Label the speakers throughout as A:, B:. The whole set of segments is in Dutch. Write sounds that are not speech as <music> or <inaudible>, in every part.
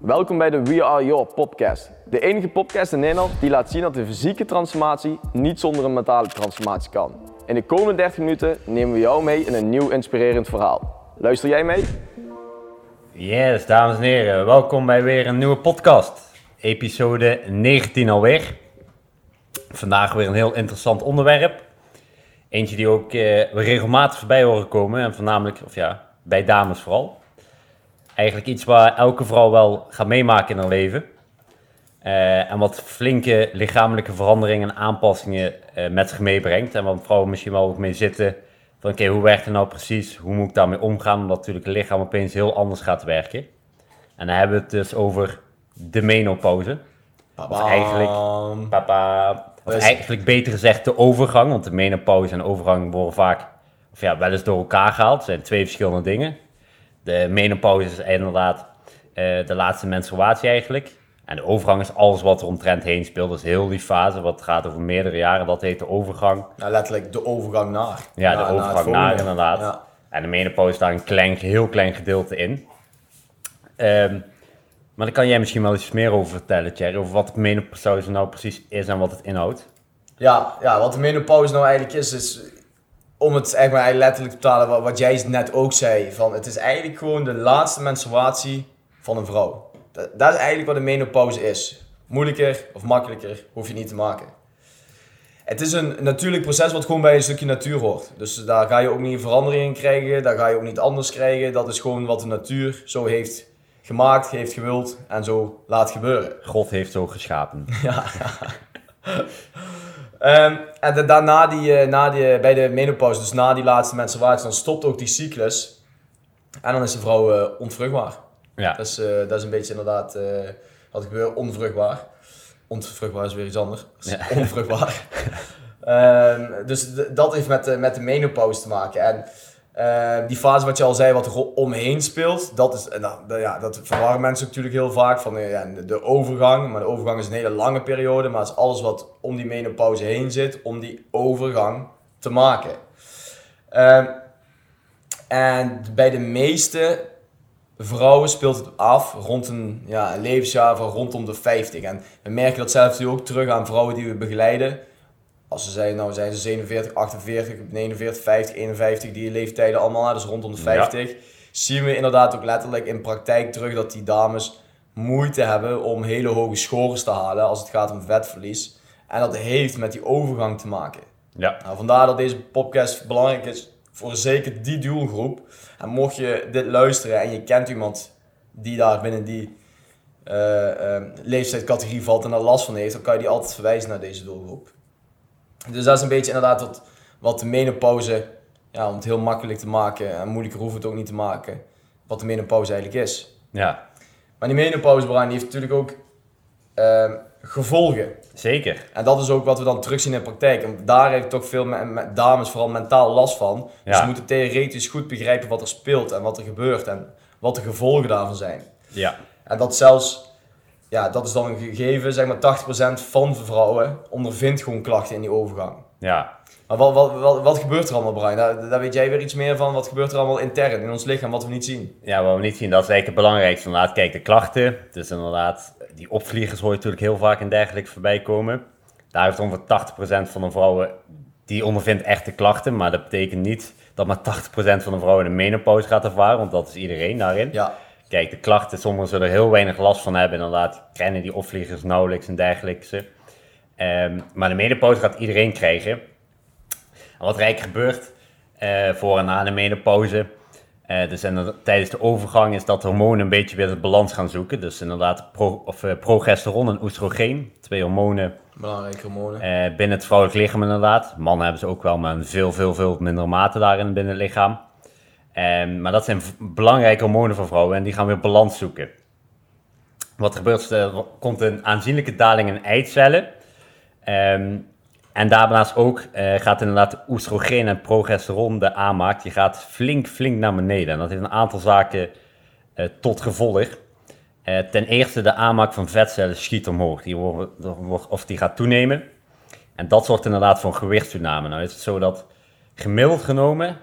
A: Welkom bij de We Are Your podcast. De enige podcast in Nederland die laat zien dat de fysieke transformatie niet zonder een mentale transformatie kan. In de komende 30 minuten nemen we jou mee in een nieuw inspirerend verhaal. Luister jij mee?
B: Yes, dames en heren, welkom bij weer een nieuwe podcast. Episode 19 alweer. Vandaag weer een heel interessant onderwerp. Eentje die ook eh, we regelmatig voorbij horen komen, en voornamelijk, of ja, bij dames vooral. Eigenlijk iets waar elke vrouw wel gaat meemaken in haar leven. Eh, en wat flinke lichamelijke veranderingen en aanpassingen eh, met zich meebrengt. En wat vrouwen misschien wel ook mee zitten. Van oké, hoe werkt het nou precies? Hoe moet ik daarmee omgaan? Omdat natuurlijk het lichaam opeens heel anders gaat werken. En dan hebben we het dus over de menopauze. Of eigenlijk, papa, of
C: Dus-
B: eigenlijk beter gezegd de overgang. Want de menopauze en overgang worden vaak, of ja, wel eens door elkaar gehaald. Het zijn twee verschillende dingen. De menopauze is inderdaad eh, de laatste menstruatie eigenlijk. En de overgang is alles wat er omtrent heen speelt. Dus heel die fase, wat gaat over meerdere jaren, dat heet de overgang.
C: Nou, letterlijk de overgang naar.
B: Ja, de
C: Naar-
B: overgang naar,
C: volgende.
B: inderdaad.
C: Ja.
B: En de menopauze is daar een klein, heel klein gedeelte in. Ehm, maar daar kan jij misschien wel iets meer over vertellen, Thierry. Over wat de menopauze nou precies is en wat het inhoudt.
C: Ja, ja, wat de menopauze nou eigenlijk is, is om het echt maar letterlijk te vertalen, wat, wat jij net ook zei, van het is eigenlijk gewoon de laatste menstruatie van een vrouw. Dat, dat is eigenlijk wat de menopauze is. Moeilijker of makkelijker hoef je niet te maken. Het is een natuurlijk proces wat gewoon bij een stukje natuur hoort. Dus daar ga je ook niet verandering in krijgen, daar ga je ook niet anders krijgen. Dat is gewoon wat de natuur zo heeft gemaakt, heeft gewild en zo laat gebeuren.
B: God heeft zo geschapen. <laughs> <laughs>
C: Ehm, en de- daarna die, eh, na die, bij de menopauze, dus na die laatste menstruatie, dan stopt ook die cyclus. En dan is de vrouw eh, onvruchtbaar.
B: Ja,
C: Dat is, eh, dat is een beetje inderdaad eh, wat gebeurt, onvruchtbaar. Onvruchtbaar is weer iets anders.
B: Ja.
C: Onvruchtbaar. <laughs> Ehm, dus dat heeft met, de- met de menopauze te maken. En eh, die fase wat je al zei, wat er omheen speelt, dat, is, ja, dat verwarren mensen natuurlijk heel vaak. Van eh, ja, de, overgang, maar de overgang is een hele lange periode. Maar het is alles wat om die menopauze heen zit, om die overgang te maken. Ehm, en bij de meeste vrouwen speelt het af rond een, ja, levensjaar van rondom de 50. En we merken dat zelfs nu ook terug aan vrouwen die we begeleiden. Als ze zijn, nou zijn ze 47, 48, 49, 50, 51, die leeftijden allemaal, dus rondom de 50. Zien we inderdaad ook letterlijk in praktijk terug dat die dames moeite hebben om hele hoge scores te halen als het gaat om vetverlies. En dat heeft met die overgang te maken.
B: ja.
C: Nou, vandaar dat deze podcast belangrijk is voor zeker die doelgroep. En mocht je dit luisteren en je kent iemand die daar binnen die eh, eh, leeftijdscategorie valt en daar last van heeft, dan kan je die altijd verwijzen naar deze doelgroep. Dus dat is een beetje inderdaad wat, wat de menopauze, ja, om het heel makkelijk te maken en moeilijker hoeft het ook niet te maken, wat de menopauze eigenlijk is.
B: ja,
C: Maar die menopauze, Brian, die heeft natuurlijk ook eh, gevolgen.
B: zeker.
C: En dat is ook wat we dan terugzien in de praktijk. En daar heeft toch veel me- me- dames vooral mentaal last van. Dus ze moeten theoretisch goed begrijpen wat er speelt en wat er gebeurt en wat de gevolgen daarvan zijn.
B: Ja,
C: En dat zelfs, ja, dat is dan een gegeven, zeg maar 80% van de vrouwen ondervindt gewoon klachten in die overgang.
B: ja.
C: Maar wat, wat, wat, wat gebeurt er allemaal, Brian? Daar, daar weet jij weer iets meer van. Wat gebeurt er allemaal intern in ons lichaam wat we niet zien?
B: Ja, wat we niet zien, dat is eigenlijk het belangrijkste. Inderdaad, kijk, de klachten. Dus inderdaad, die opvliegers hoor je natuurlijk heel vaak en dergelijke voorbij komen. Daar heeft ongeveer 80% van de vrouwen, die ondervindt echte klachten. Maar dat betekent niet dat maar 80% van de vrouwen een menopauze gaat ervaren, want dat is iedereen daarin.
C: Ja,
B: Kijk, de klachten, sommigen zullen er heel weinig last van hebben. Inderdaad, kennen die opvliegers nauwelijks en dergelijke. Ehm, maar de menopauze gaat iedereen krijgen. En wat er eigenlijk gebeurt eh, voor en na de menopauze, eh, dus tijdens de overgang, is dat hormonen een beetje weer de balans gaan zoeken. Dus inderdaad, pro, of, eh, progesteron en oestrogeen, twee hormonen
C: belangrijke hormonen.
B: binnen het vrouwelijk lichaam inderdaad. Mannen hebben ze ook wel, maar een veel, veel, veel mindere mate daarin binnen het lichaam. Ehm, maar dat zijn belangrijke hormonen voor vrouwen en die gaan weer balans zoeken. Wat gebeurt er komt een aanzienlijke daling in eicellen. Ehm, en daarnaast ook eh, gaat inderdaad de oestrogeen en progesteron, de aanmaak, die gaat flink, flink naar beneden. En dat heeft een aantal zaken eh, tot gevolg. Eh, ten eerste, de aanmaak van vetcellen schiet omhoog. Die, wordt- of die gaat toenemen. En dat zorgt inderdaad voor een gewichtstoename. Nou is het zo dat gemiddeld genomen,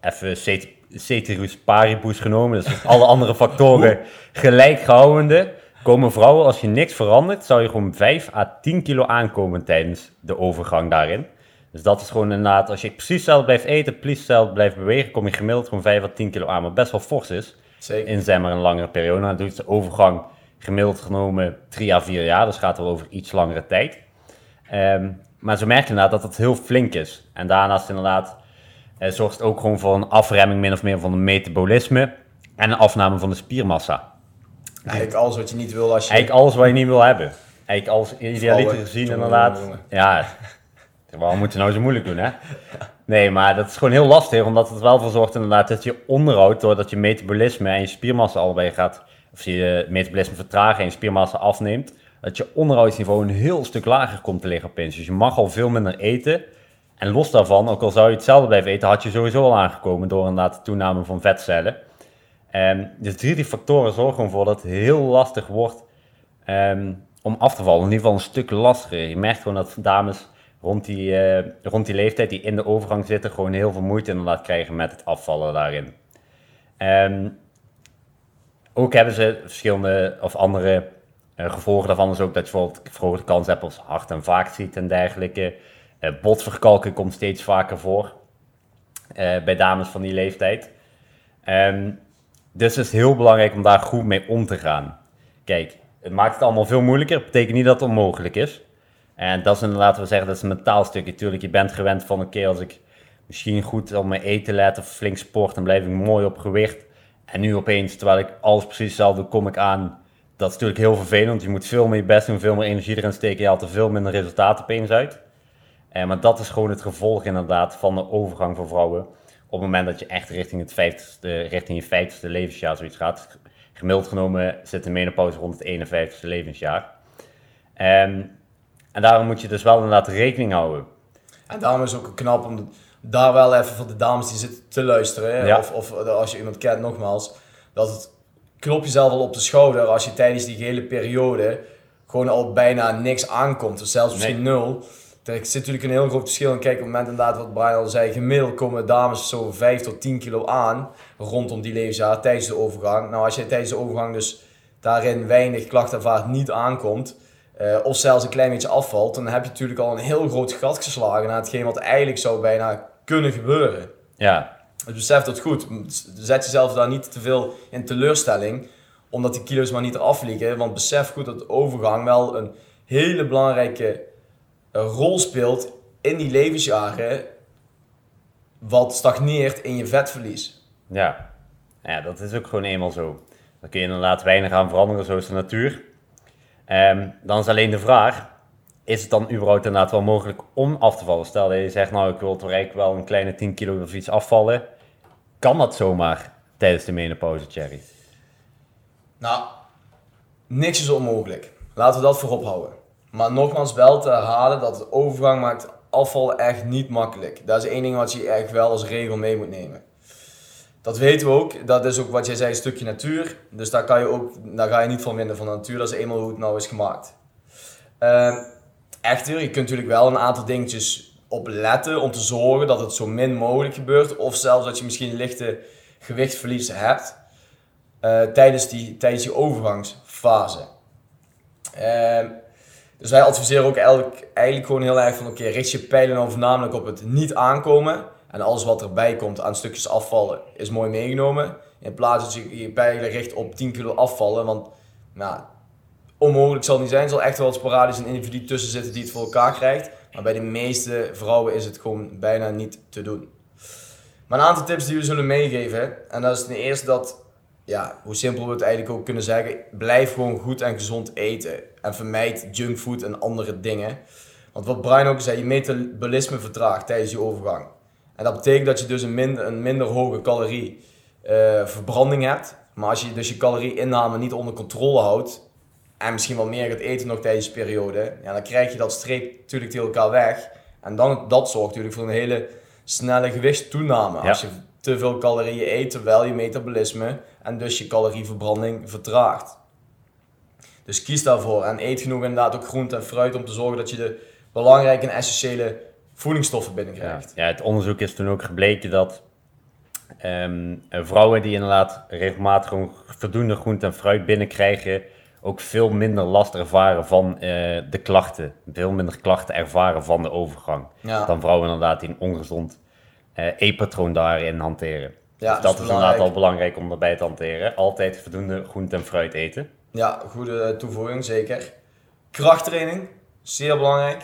B: even cet- ceteris paribus genomen, dus alle andere factoren gelijk gehoudende, komen vrouwen, als je niks verandert, zou je gewoon 5 à 10 kilo aankomen tijdens de overgang daarin. Dus dat is gewoon inderdaad, als je precies hetzelfde blijft eten, precies hetzelfde blijft bewegen, kom je gemiddeld gewoon 5 à 10 kilo aan, wat best wel fors is.
C: Zeker.
B: In zeg maar een langere periode. Dan doet de overgang gemiddeld genomen 3 à 4 jaar, dus gaat wel over iets langere tijd. Ehm, maar ze merken inderdaad dat het heel flink is. En daarnaast inderdaad zorgt het ook gewoon voor een afremming min of meer van het metabolisme en een afname van de spiermassa.
C: Eigenlijk alles wat je niet wil als je...
B: Eigenlijk alles wat je niet wil hebben. Eigenlijk alles idealiter gezien inderdaad.
C: jongen.
B: Ja, waarom moet je nou zo moeilijk doen hè? Nee, maar dat is gewoon heel lastig, omdat het wel voor zorgt inderdaad dat je onderhoud, doordat je metabolisme en je spiermassa allebei gaat, of je metabolisme vertraagt en je spiermassa afneemt, dat je onderhoudsniveau een heel stuk lager komt te liggen opeens. Dus je mag al veel minder eten. En los daarvan, ook al zou je hetzelfde blijven eten, had je sowieso al aangekomen door inderdaad de toename van vetcellen. En dus drie die factoren zorgen gewoon voor dat het heel lastig wordt ehm, om af te vallen. In ieder geval een stuk lastiger. Je merkt gewoon dat dames rond die, eh, rond die leeftijd die in de overgang zitten, gewoon heel veel moeite inderdaad krijgen met het afvallen daarin. Ehm, ook hebben ze verschillende of andere eh, gevolgen daarvan is ook dat je bijvoorbeeld verhoogde kans hebt op hart- en vaatziekten en dergelijke. Eh, botverkalking komt steeds vaker voor eh, bij dames van die leeftijd. Ehm, dus het is heel belangrijk om daar goed mee om te gaan. Kijk, het maakt het allemaal veel moeilijker. Het betekent niet dat het onmogelijk is. En dat is inderdaad, we zeggen, dat is een mentaal stukje. Tuurlijk, je bent gewend van, oké, als ik misschien goed op mijn eten let of flink sport, dan blijf ik mooi op gewicht. En nu opeens, terwijl ik alles precies hetzelfde kom ik aan. Dat is natuurlijk heel vervelend, je moet veel meer je best doen, veel meer energie erin steken. Je haalt er veel minder resultaat opeens uit. Eh, maar dat is gewoon het gevolg inderdaad van de overgang voor vrouwen. Op het moment dat je echt richting, het 50ste, richting je 50ste levensjaar zoiets gaat. Gemiddeld genomen zit de menopauze rond het 51ste levensjaar. Ehm, en daarom moet je dus wel inderdaad rekening houden.
C: En daarom is het ook knap om daar wel even voor de dames die zitten te luisteren.
B: Ja.
C: Of, of als je iemand kent, nogmaals. Dat het klop jezelf wel op de schouder als je tijdens die hele periode gewoon al bijna niks aankomt. Of zelfs misschien nul. Er zit natuurlijk een heel groot verschil. En kijk, op het moment inderdaad wat Brian al zei. Gemiddeld komen dames zo 5 tot 10 kilo aan. Rondom die levensjaar tijdens de overgang. Nou, als je tijdens de overgang dus daarin weinig klachten ervaart, niet aankomt. eh, of zelfs een klein beetje afvalt, dan heb je natuurlijk al een heel groot gat geslagen naar hetgeen wat eigenlijk zou bijna kunnen gebeuren.
B: Ja,
C: Dus besef dat goed. Zet jezelf daar niet te veel in teleurstelling, omdat die kilo's maar niet eraf liggen. Want besef goed dat de overgang wel een hele belangrijke eh, rol speelt in die levensjaren, wat stagneert in je vetverlies.
B: ja. ja, dat is ook gewoon eenmaal zo. Daar kun je inderdaad weinig aan veranderen, zo is de natuur. Ehm, dan is alleen de vraag, is het dan überhaupt inderdaad wel mogelijk om af te vallen? Stel dat je zegt, nou ik wil toch eigenlijk wel een kleine 10 kilo of iets afvallen. Kan dat zomaar tijdens de menopauze, Thierry?
C: Nou, niks is onmogelijk. Laten we dat voorop houden. Maar nogmaals wel te herhalen dat de overgang maakt afval echt niet makkelijk. Dat is één ding wat je echt wel als regel mee moet nemen. Dat weten we ook. Dat is ook wat jij zei, een stukje natuur. Dus daar, kan je ook, daar ga je niet van winnen van de natuur. Dat is eenmaal hoe het nou is gemaakt. Ehm, echter, je kunt natuurlijk wel een aantal dingetjes op letten om te zorgen dat het zo min mogelijk gebeurt. Of zelfs dat je misschien lichte gewichtsverlies hebt eh, tijdens, die, tijdens die overgangsfase. Ehm, dus wij adviseren ook eigenlijk, eigenlijk gewoon heel erg van oké, richt je pijlen nou voornamelijk op het niet aankomen. En alles wat erbij komt aan stukjes afvallen is mooi meegenomen. In plaats dat je je pijlen richt op 10 kilo afvallen. Want nou, onmogelijk zal het niet zijn. Er zal echt wel sporadisch een individu tussen zitten die het voor elkaar krijgt. Maar bij de meeste vrouwen is het gewoon bijna niet te doen. Maar een aantal tips die we zullen meegeven. En dat is ten eerste dat, ja, hoe simpel we het eigenlijk ook kunnen zeggen. Blijf gewoon goed en gezond eten. En vermijd junkfood en andere dingen. Want wat Brian ook zei, je metabolisme vertraagt tijdens die overgang. En dat betekent dat je dus een minder, een minder hoge calorie eh, verbranding hebt. Maar als je dus je calorieinname niet onder controle houdt, en misschien wel meer gaat eten nog tijdens de periode, ja, dan krijg je dat streep natuurlijk tegen elkaar weg. En dan, dat zorgt natuurlijk voor een hele snelle gewichtstoename.
B: Ja.
C: Als je te veel calorieën eet, terwijl je metabolisme en dus je calorieverbranding vertraagt. Dus kies daarvoor en eet genoeg inderdaad ook groente en fruit om te zorgen dat je de belangrijke en essentiële voedingsstoffen
B: Ja.
C: binnenkrijgt.
B: ja, het onderzoek is toen ook gebleken dat ehm, eh, vrouwen die inderdaad regelmatig voldoende groente en fruit binnenkrijgen, ook veel minder last ervaren van eh, de klachten. Veel minder klachten ervaren van de overgang.
C: Ja.
B: Dan vrouwen inderdaad die een ongezond eh e-patroon daarin hanteren.
C: Ja,
B: dus dat is
C: belangrijk.
B: inderdaad al belangrijk om daarbij te hanteren. Altijd voldoende groente en fruit eten.
C: Ja, goede toevoeging, zeker. Krachttraining, zeer belangrijk.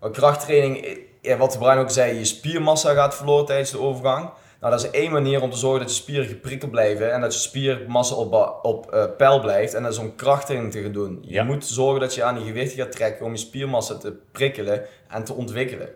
C: Maar krachttraining, eh, wat de Brian ook zei, je spiermassa gaat verloren tijdens de overgang. Nou, dat is één manier om te zorgen dat je spieren geprikkeld blijven en dat je spiermassa op, ba- op eh, peil blijft. En dat is om krachttraining te gaan doen. Je
B: Ja.
C: moet zorgen dat je aan die gewichten gaat trekken om je spiermassa te prikkelen en te ontwikkelen.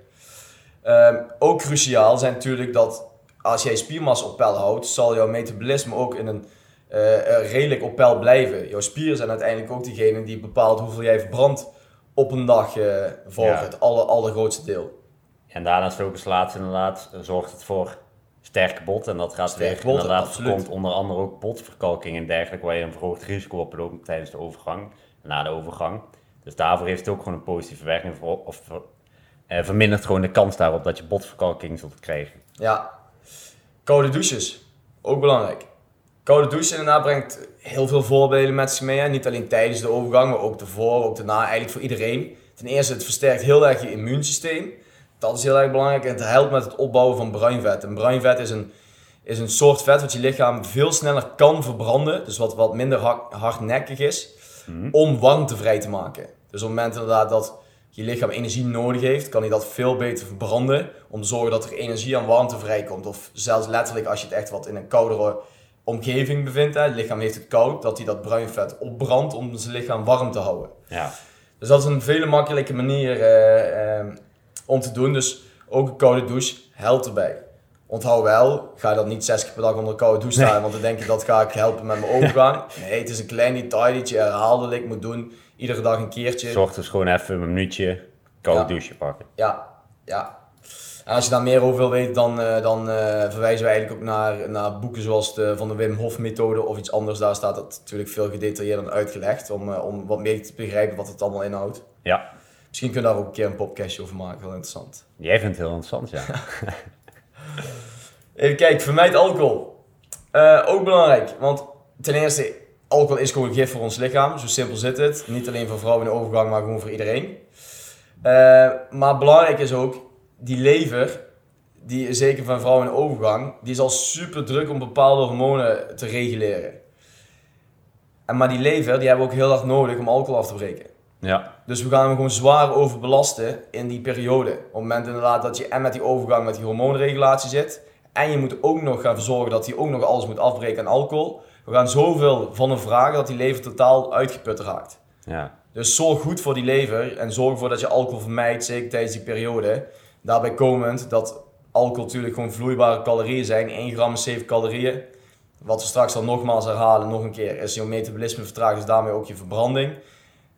C: Ehm, ook cruciaal zijn natuurlijk dat als jij spiermassa op peil houdt, zal jouw metabolisme ook in een eh, redelijk op peil blijven. Jouw spieren zijn uiteindelijk ook diegene die bepaalt hoeveel jij verbrandt op een dag eh voor
B: Ja.
C: het aller, allergrootste deel.
B: En daarnaast ook als laatste inderdaad eh, zorgt het voor sterke bot. En dat gaat
C: Sterke
B: weer
C: botten,
B: inderdaad
C: absoluut.
B: komt onder andere ook botverkalking en dergelijke, waar je een verhoogd risico op loopt tijdens de overgang na de overgang. Dus daarvoor heeft het ook gewoon een positieve werking voor, of eh, vermindert gewoon de kans daarop dat je botverkalking zult krijgen.
C: Ja. Koude douches, ook belangrijk. Koude douchen inderdaad brengt heel veel voordelen met zich mee. Hè. Niet alleen tijdens de overgang, maar ook ervoor, ook daarna, eigenlijk voor iedereen. Ten eerste, het versterkt heel erg je immuunsysteem. Dat is heel erg belangrijk. En het helpt met het opbouwen van bruin vet. En bruin vet is een, is een soort vet wat je lichaam veel sneller kan verbranden. Dus wat, wat minder hard, hardnekkig is. Om warmte vrij te maken. Dus op het moment inderdaad dat je lichaam energie nodig heeft, kan hij dat veel beter verbranden. Om te zorgen dat er energie aan warmte vrijkomt. Of zelfs letterlijk als je het echt wat in een koudere omgeving bevindt. Hè, het lichaam heeft het koud, dat hij dat bruin vet opbrandt om zijn lichaam warm te houden.
B: Ja,
C: Dus dat is een vele makkelijke manier eh, eh, om te doen. Dus ook een koude douche helpt erbij. Onthoud wel, ga dan niet zes keer per dag onder een koude douche staan, want dan denk je dat ga ik helpen met mijn <laughs> overgang. Nee, het is een klein detail dat je herhaaldelijk moet doen. Iedere dag een keertje.
B: zorg dus gewoon even een minuutje koude
C: Ja.
B: douche pakken.
C: Ja, ja. En als je daar meer over wil weten, dan, eh, dan eh, verwijzen we eigenlijk ook naar, naar boeken zoals de, van de Wim Hof methode of iets anders. Daar staat het natuurlijk veel gedetailleerder uitgelegd om, eh, om wat meer te begrijpen wat het allemaal inhoudt.
B: Ja,
C: Misschien kunnen we daar ook een keer een podcastje over maken, wel interessant.
B: jij vindt het heel interessant, ja. <laughs>
C: Even kijken, vermijd alcohol. Ook belangrijk, want ten eerste, alcohol is gewoon gif voor ons lichaam. Zo simpel zit het. Niet alleen voor vrouwen in de overgang, maar gewoon voor iedereen. Maar belangrijk is ook, die lever, die zeker van vrouwen in overgang, die is al super druk om bepaalde hormonen te reguleren. En maar die lever, die hebben we ook heel erg nodig om alcohol af te breken.
B: Ja,
C: Dus we gaan hem gewoon zwaar overbelasten in die periode. Op het moment inderdaad dat je en met die overgang met die hormoonregulatie zit. En je moet ook nog gaan zorgen dat hij ook nog alles moet afbreken aan alcohol. We gaan zoveel van hem vragen dat die lever totaal uitgeput raakt.
B: ja,
C: Dus zorg goed voor die lever en zorg ervoor dat je alcohol vermijdt, zeker tijdens die periode. Daarbij komend dat alcohol natuurlijk gewoon vloeibare calorieën zijn. 1 gram is 7 calorieën. Wat we straks al nogmaals herhalen, nog een keer, is je metabolisme vertraagt, dus daarmee ook je verbranding.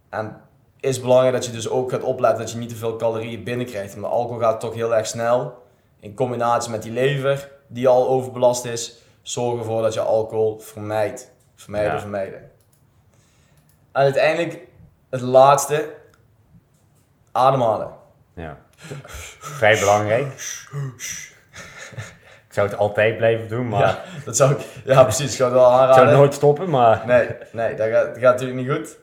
C: En is belangrijk dat je dus ook gaat opletten dat je niet te veel calorieën binnenkrijgt. Want alcohol gaat toch heel erg snel. In combinatie met die lever, die al overbelast is, zorg ervoor dat je alcohol vermijdt. Vermijden,
B: Ja.
C: vermijden. En uiteindelijk, het laatste, ademhalen.
B: ja. Vrij belangrijk. <laughs> Ik zou het altijd blijven doen, maar
C: Ja, dat zou ik, ja precies, ik zou het wel
B: ik zou
C: aanraden.
B: het nooit stoppen, maar
C: Nee, nee dat, gaat, dat gaat natuurlijk niet goed.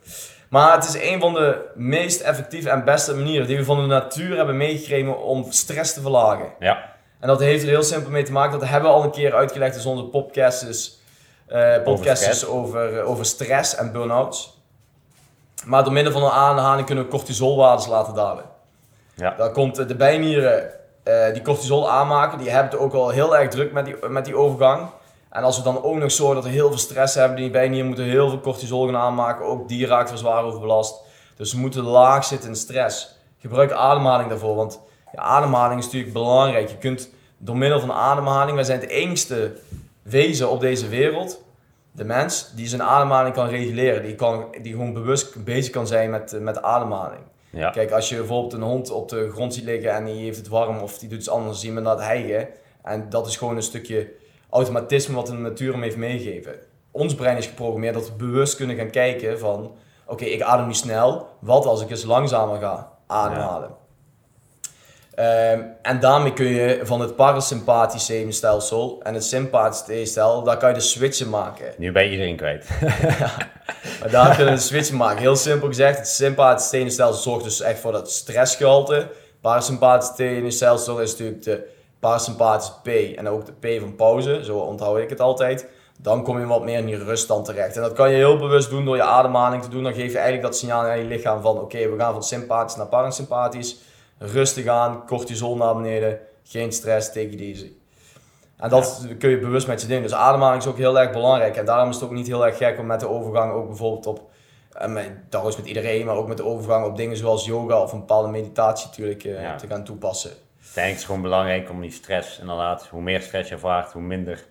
C: Maar het is een van de meest effectieve en beste manieren die we van de natuur hebben meegekregen om stress te verlagen.
B: ja,
C: En dat heeft er heel simpel mee te maken, dat hebben we al een keer uitgelegd in onze podcasts, eh podcasts
B: stress.
C: over, eh, over stress en burn-outs. Maar door middel van een aanhaling kunnen we cortisolwaardes laten dalen.
B: Ja,
C: Dan komt eh, de bijnieren eh, die cortisol aanmaken, die hebben het ook al heel erg druk met die, met die overgang. En als we dan ook nog zorgen dat we heel veel stress hebben, die bijnieren moeten heel veel cortisol gaan aanmaken, ook die raakt weer zwaar overbelast. Dus we moeten laag zitten in stress. Gebruik ademhaling daarvoor, want ademhaling is natuurlijk belangrijk. Je kunt door middel van ademhaling, wij zijn het enigste wezen op deze wereld, de mens, die zijn ademhaling kan reguleren. Die, kan, die gewoon bewust bezig kan zijn met, eh, met ademhaling.
B: Ja,
C: Kijk, als je bijvoorbeeld een hond op de grond ziet liggen en die heeft het warm of die doet iets anders, zie je hem dat hijgen. En dat is gewoon een stukje automatisme wat de natuur hem heeft meegegeven. Ons brein is geprogrammeerd dat we bewust kunnen gaan kijken van, oké, ik adem nu snel, wat als ik eens langzamer ga ademhalen? Ehm, en daarmee kun je van het parasympathisch zenuwstelsel en het sympathisch zenuwstelsel, daar kan je de switchen maken.
B: Nu ben je iedereen kwijt. <laughs>
C: Maar daar kunnen we de switchen maken. Heel simpel gezegd, het sympathisch zenuwstelsel zorgt dus echt voor dat stressgehalte. Parasympathisch zenuwstelsel is natuurlijk de parasympathische P en ook de P van pauze, zo onthoud ik het altijd. Dan kom je wat meer in die ruststand terecht. En dat kan je heel bewust doen door je ademhaling te doen. Dan geef je eigenlijk dat signaal aan je lichaam van oké, we gaan van sympathisch naar parasympathisch. Rustig aan, cortisol naar beneden, geen stress, take it easy. En dat kun je bewust met je doen. Dus ademhaling is ook heel erg belangrijk. En daarom is het ook niet heel erg gek om met de overgang ook bijvoorbeeld op... En met, dat is met iedereen, maar ook met de overgang op dingen zoals yoga of een bepaalde meditatie natuurlijk eh,
B: Ja.
C: te gaan toepassen.
B: Uiteindelijk is het gewoon belangrijk om die stress, inderdaad, hoe meer stress je ervaart, hoe minder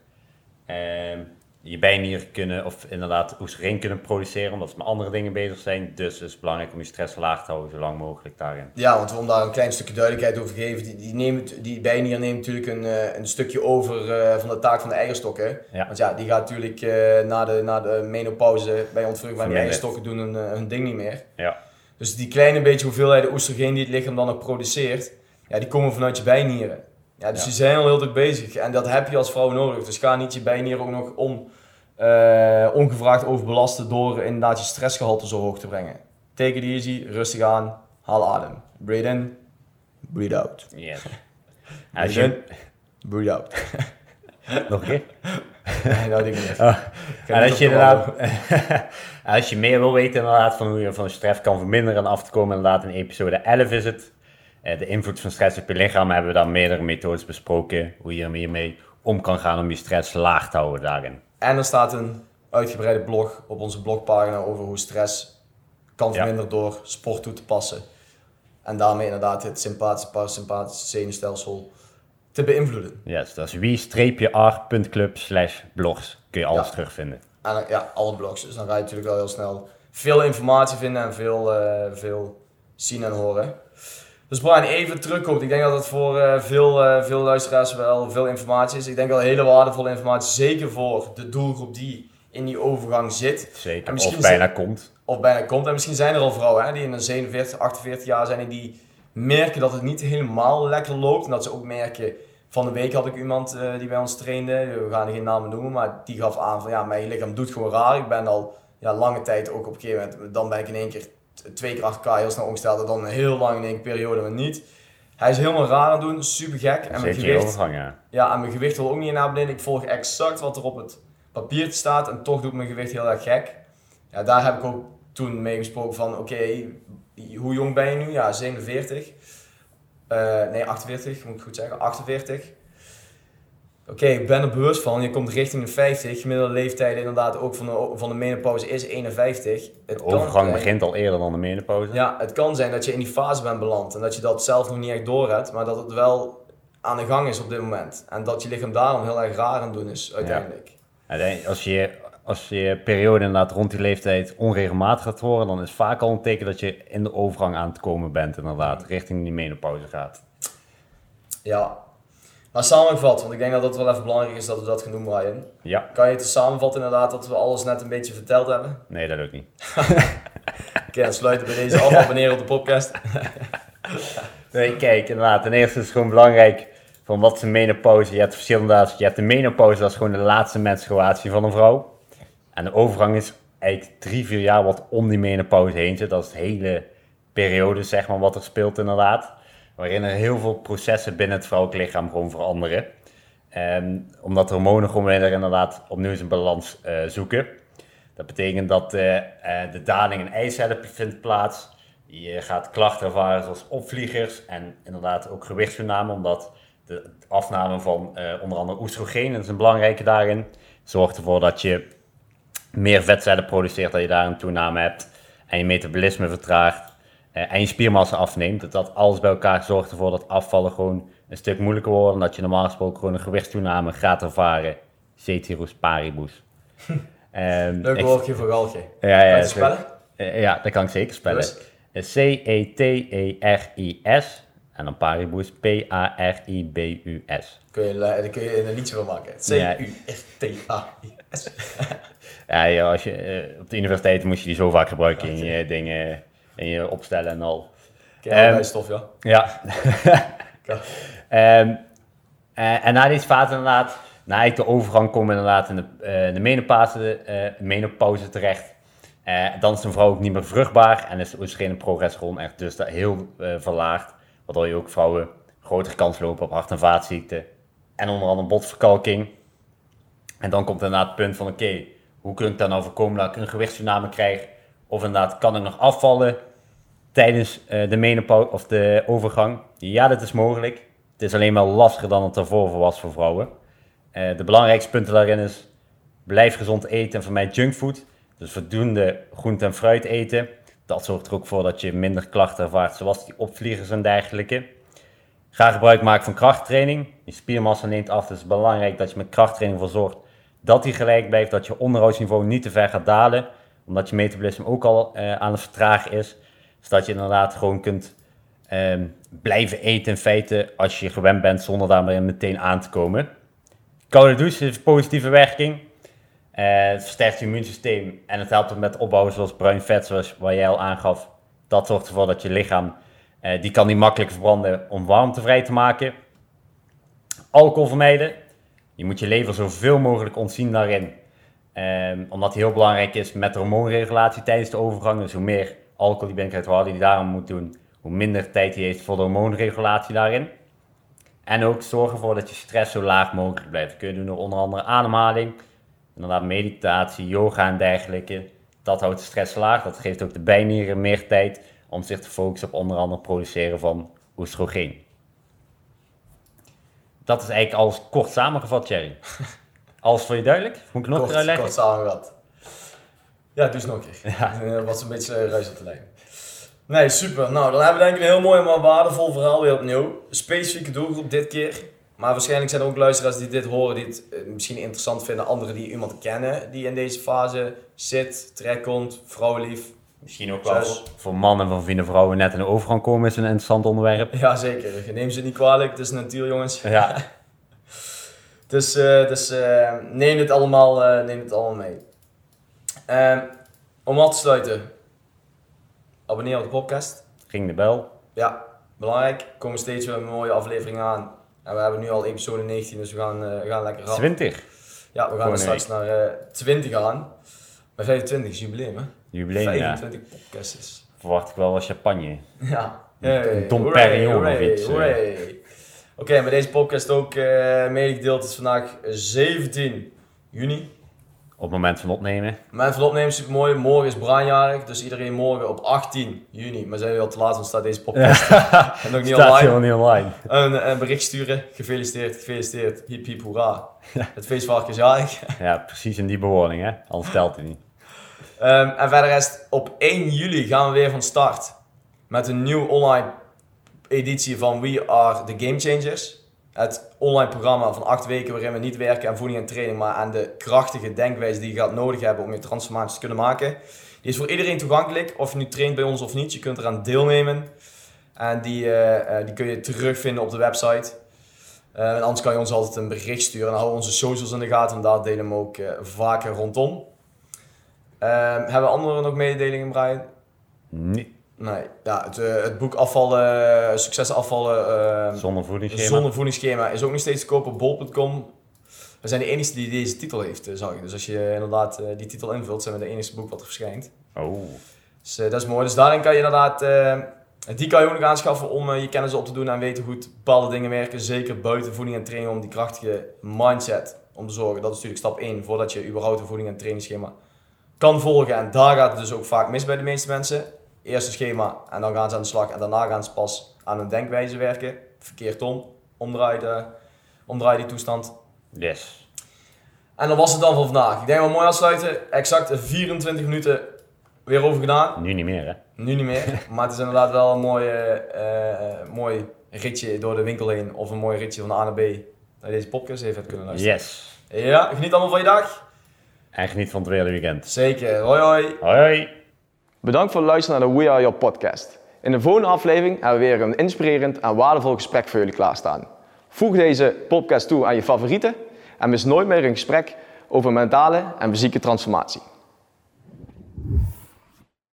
B: ehm, je bijnieren kunnen, of inderdaad oestreen kunnen produceren, omdat ze met andere dingen bezig zijn. Dus is het belangrijk om je stress laag te houden, zo lang mogelijk daarin.
C: Ja, want om daar een klein stukje duidelijkheid over te geven, die, die, neemt, die bijnier neemt natuurlijk een, eh, een stukje over eh, van de taak van de eierstokken.
B: Ja.
C: Want ja, die gaat natuurlijk eh, na, de, na de menopauze bij die
B: Verminderd.
C: eierstokken doen hun, hun ding niet meer.
B: Ja,
C: Dus die kleine beetje hoeveelheid oestrogeen die het lichaam dan nog produceert, ja, die komen vanuit je bijnieren. Ja, dus
B: Ja.
C: die zijn al heel druk bezig. En dat heb je als vrouw nodig. Dus ga niet je bijnieren ook nog on, eh, ongevraagd overbelasten door inderdaad je stressgehalte zo hoog te brengen. Take it easy, rustig aan, haal adem. Breathe in, breathe out.
B: yes. <laughs> Als
C: Breathe
B: je,
C: in, breathe out. <laughs>
B: nog een keer? <laughs>
C: Nee, dat denk ik niet.
B: Oh.
C: Ik ga
B: En
C: niet
B: als je,
C: op de
B: inderdaad, als je meer wil weten inderdaad van hoe je van stress kan verminderen en af te komen, inderdaad in episode 11 is het. Eh, de invloed van stress op je lichaam hebben we daar meerdere methodes besproken. Hoe je hiermee om kan gaan om je stress laag te houden daarin.
C: En er staat een uitgebreide blog op onze blogpagina over hoe stress kan
B: Ja.
C: verminderen door sport toe te passen. En daarmee inderdaad het sympathische, parasympathische zenuwstelsel te beïnvloeden.
B: Yes, dat is wie-r.club slash blogs. Kun je alles
C: Ja.
B: terugvinden.
C: En dan- ja, alle blogs. Dus dan ga je natuurlijk wel heel snel veel informatie vinden en veel, eh, veel zien en horen. Dus Brian, even terugkomt. Ik denk dat het voor eh, veel, eh, veel luisteraars wel veel informatie is. Ik denk wel hele waardevolle informatie. Zeker voor de doelgroep die in die overgang zit.
B: Zeker, of bijna komt.
C: of bijna komt. En misschien zijn er al vrouwen hè, die in een 47, 48 jaar zijn en die merken dat het niet helemaal lekker loopt. En dat ze ook merken, van de week had ik iemand eh, die bij ons trainde, we gaan geen namen noemen, maar die gaf aan van ja, mijn lichaam doet gewoon raar. Ik ben al ja, lange tijd ook op een gegeven moment, dan ben ik in één keer twee keer achter elkaar heel snel ongesteld en dan heel lang in één periode maar niet. Hij is helemaal raar aan het doen, super gek. En mijn gewicht,
B: ja.
C: ja, en mijn gewicht wil ook niet naar beneden. Ik volg exact wat er op het papiertje staat en toch doet mijn gewicht heel erg gek. Ja, daar heb ik ook toen mee gesproken van, oké, hoe jong ben je nu? Ja, 47. Eh, nee, 48, moet ik goed zeggen. 48. Oké, ik ben er bewust van. Je komt richting de 50. Gemiddelde leeftijd inderdaad ook van de, van de menopauze is 51. Het
B: De overgang begint al eerder dan de menopauze.
C: ja, het kan zijn dat je in die fase bent beland en dat je dat zelf nog niet echt door hebt, maar dat het wel aan de gang is op dit moment. En dat je lichaam daarom heel erg raar aan het doen is uiteindelijk.
B: Uiteindelijk, Als je, als je periode inderdaad rond die leeftijd onregelmatig gaat horen, dan is vaak al een teken dat je in de overgang aan het komen bent, inderdaad, richting die menopauze gaat.
C: Ja. Maar samengevat, want ik denk dat het wel even belangrijk is dat we dat gaan doen, Brian.
B: Ja,
C: Kan je het samenvatten inderdaad dat we alles net een beetje verteld hebben?
B: nee, dat ook niet. <laughs>
C: Oké, dan sluiten we deze af, abonneren op de podcast. <laughs>
B: Nee, kijk, inderdaad, ten eerste is het gewoon belangrijk van wat is een menopauze. Je hebt verschillende, je hebt de menopauze, dat is gewoon de laatste menstruatie van een vrouw. En de overgang is eigenlijk drie, vier jaar wat om die menopauze heen zit. Dat is de hele periode, zeg maar, wat er speelt inderdaad. Waarin er heel veel processen binnen het vrouwelijk lichaam gewoon veranderen. En omdat hormonen gewoon weer inderdaad opnieuw zijn balans eh, zoeken. Dat betekent dat eh, eh, de daling in eicellen vindt plaats. Je gaat klachten ervaren zoals opvliegers en inderdaad ook gewichtstoename, omdat de afname van onder andere oestrogeen, dat is een belangrijke daarin, zorgt ervoor dat je meer vetcellen produceert, dat je daar een toename hebt en je metabolisme vertraagt en je spiermassa afneemt. Dat, dat alles bij elkaar zorgt ervoor dat afvallen gewoon een stuk moeilijker wordt en dat je normaal gesproken gewoon een gewichtstoename gaat ervaren. Ceteris paribus. <laughs> Ehm,
C: Leuk woordje voor galgje.
B: ja,
C: Kan
B: ja,
C: je het
B: zo-
C: spellen?
B: eh, ja, dat kan ik zeker spellen. Eh, C-E-T-E-R-I-S en dan paribus P-A-R-I-B-U-S.
C: Kun je, daar kun je een liedje van maken. C-U-R-T-A-I-S.
B: Ja, ja, als je, eh, op de universiteit moest je die zo vaak gebruiken in je dingen, in je opstellen en al.
C: Je
B: Ehm,
C: stof, ja? <laughs>
B: Ja. Ehm, eh, en na deze fase inderdaad, na de overgang komen we inderdaad in de, eh, de menopauze, eh, menopauze terecht. Dan is een vrouw ook niet meer vruchtbaar en is oestrogeen en progesteron echt dus dat heel verlaagd. Waardoor je ook vrouwen grotere kans lopen op hart- en vaatziekten. En onder andere botverkalking. En dan komt inderdaad het punt van oké, hoe kun ik dan nou voorkomen dat ik een gewichtstoename krijg? Of inderdaad, kan ik nog afvallen tijdens eh, de menopauze of de overgang? Ja, dat is mogelijk. Het is alleen wel lastiger dan het ervoor was voor vrouwen. Eh, de belangrijkste punten daarin is, blijf gezond eten en vermijd junkfood. Dus voldoende groente en fruit eten. Dat zorgt er ook voor dat je minder klachten ervaart, zoals die opvliegers en dergelijke. Ga gebruik maken van krachttraining. Je spiermassa neemt af, dus het is belangrijk dat je met krachttraining ervoor zorgt dat die gelijk blijft, dat je onderhoudsniveau niet te ver gaat dalen, omdat je metabolisme ook al eh, aan het vertragen is. Zodat je inderdaad gewoon kunt ehm, blijven eten in feite als je gewend bent zonder daarmee meteen aan te komen. Koude douche heeft positieve werking. Eh, het versterkt je immuunsysteem en het helpt met opbouwen zoals bruin vet, zoals wat jij al aangaf. Dat zorgt ervoor dat je lichaam, eh, die kan niet makkelijk verbranden om warmte vrij te maken. Alcohol vermijden. Je moet je lever zoveel mogelijk ontzien daarin. Ehm, omdat het heel belangrijk is met de hormoonregulatie tijdens de overgang. Dus hoe meer alcohol die binnenkrijgt, hoe harder die daarom moet doen, hoe minder tijd hij heeft voor de hormoonregulatie daarin. En ook zorgen ervoor dat je stress zo laag mogelijk blijft. Dat kun je doen door onder andere ademhaling, inderdaad meditatie, yoga en dergelijke. Dat houdt de stress laag. Dat geeft ook de bijnieren meer tijd om zich te focussen op onder andere produceren van oestrogeen. Dat is eigenlijk alles kort samengevat, Jerry. <laughs> Alles voor je duidelijk? Moet ik nog
C: Kort,
B: uitleggen?
C: kort samengevat. Ja, eens nog een keer. <laughs> Eh, Wat een beetje uh, ruis op te leggen. Nee, super. Nou, dan hebben we denk ik een heel mooi maar waardevol verhaal weer opnieuw. Een specifieke doelgroep dit keer. Maar waarschijnlijk zijn er ook luisteraars die dit horen, die het eh, misschien interessant vinden. Anderen die iemand kennen die in deze fase zit, terechtkomt, vrouwenlief.
B: Misschien ook wel voor, mannen van vrienden vrouwen net in de overgang komen is een interessant onderwerp.
C: Ja, zeker. Neem ze niet kwalijk. Het is natuur, jongens.
B: Ja, <laughs>
C: Dus, eh, dus eh, neem, het allemaal, eh, neem het allemaal mee. Ehm, om af te sluiten. Abonneer op de podcast.
B: ging de bel.
C: Ja, belangrijk. Er komen steeds weer mooie afleveringen aan. En we hebben nu al episode 19, dus we gaan, eh, we gaan lekker rap.
B: 20.
C: Ja, we gaan er straks naar eh 20 aan. Bij 25 is jubileum, hè?
B: Jubileum, ja.
C: 25 podcasts.
B: Verwacht ik wel wat champagne.
C: Ja.
B: Een Dom Perignon of iets, eh.
C: Oké, en bij deze podcast ook medegedeeld. Het is vandaag 17 juni.
B: Op het moment van opnemen.
C: Mijn van opnemen is super mooi. Morgen is Brianjarig, dus iedereen morgen op 18 juni. Maar zijn we al te laat, want staat deze podcast en <laughs> nog niet <laughs>
B: Staat
C: online.
B: helemaal niet online.
C: Een, een bericht sturen. Gefeliciteerd, gefeliciteerd. Hip hip hoera. Het feestvark is jarig. <laughs>
B: Ja, precies in die bewoning, hè. Anders telt het niet.
C: Ehm, en verder rest op 1 juli gaan we weer van start. Met een nieuw online editie van We Are The Game Changers. Het online programma van 8 weken waarin we niet werken aan voeding en training, maar aan de krachtige denkwijze die je gaat nodig hebben om je transformaties te kunnen maken. Die is voor iedereen toegankelijk, of je nu traint bij ons of niet. Je kunt eraan deelnemen. En die, eh, eh, die kun je terugvinden op de website. Eh, en anders kan je ons altijd een bericht sturen. En we onze socials in de gaten, en daar delen we ook vaker rondom. Ehm, hebben anderen nog mededelingen, Brian?
B: Niet
C: Nee. Ja, het, eh, het boek afvallen, succes afvallen, ehm,
B: zonder voedingsschema.
C: zonder voedingsschema is ook nog steeds te koop op bol.com. We zijn de enige die deze titel heeft, eh, zag ik. Dus als je inderdaad eh, die titel invult, zijn we de enige boek wat er verschijnt.
B: Oh.
C: Dus eh, dat is mooi. Dus daarin kan je inderdaad, eh, die kan je ook nog aanschaffen om eh, je kennis op te doen en weten hoe bepaalde dingen werken. Zeker buiten voeding en training om die krachtige mindset om te zorgen. Dat is natuurlijk stap 1 voordat je überhaupt een voeding en trainingsschema kan volgen. En daar gaat het dus ook vaak mis bij de meeste mensen. Eerst een schema en dan gaan ze aan de slag en daarna gaan ze pas aan hun denkwijze werken. Verkeerd om, omdraai, de, omdraai die toestand.
B: Yes.
C: En dat was het dan voor vandaag. Ik denk wel mooi afsluiten. Exact 24 minuten weer over gedaan.
B: Nu niet meer, hè.
C: Nu niet meer, <laughs> maar het is inderdaad wel een mooi, eh, eh, mooi ritje door de winkel heen. Of een mooi ritje van de A naar B. Naar deze podcast even kunnen luisteren.
B: Yes.
C: Ja, geniet allemaal van je dag.
B: En geniet van het hele weekend.
C: Zeker. Hoi hoi.
B: Hoi, hoi.
A: Bedankt voor het luisteren naar de We Are Your podcast. In de volgende aflevering hebben we weer een inspirerend en waardevol gesprek voor jullie klaarstaan. Voeg deze podcast toe aan je favorieten en mis nooit meer een gesprek over mentale en fysieke transformatie.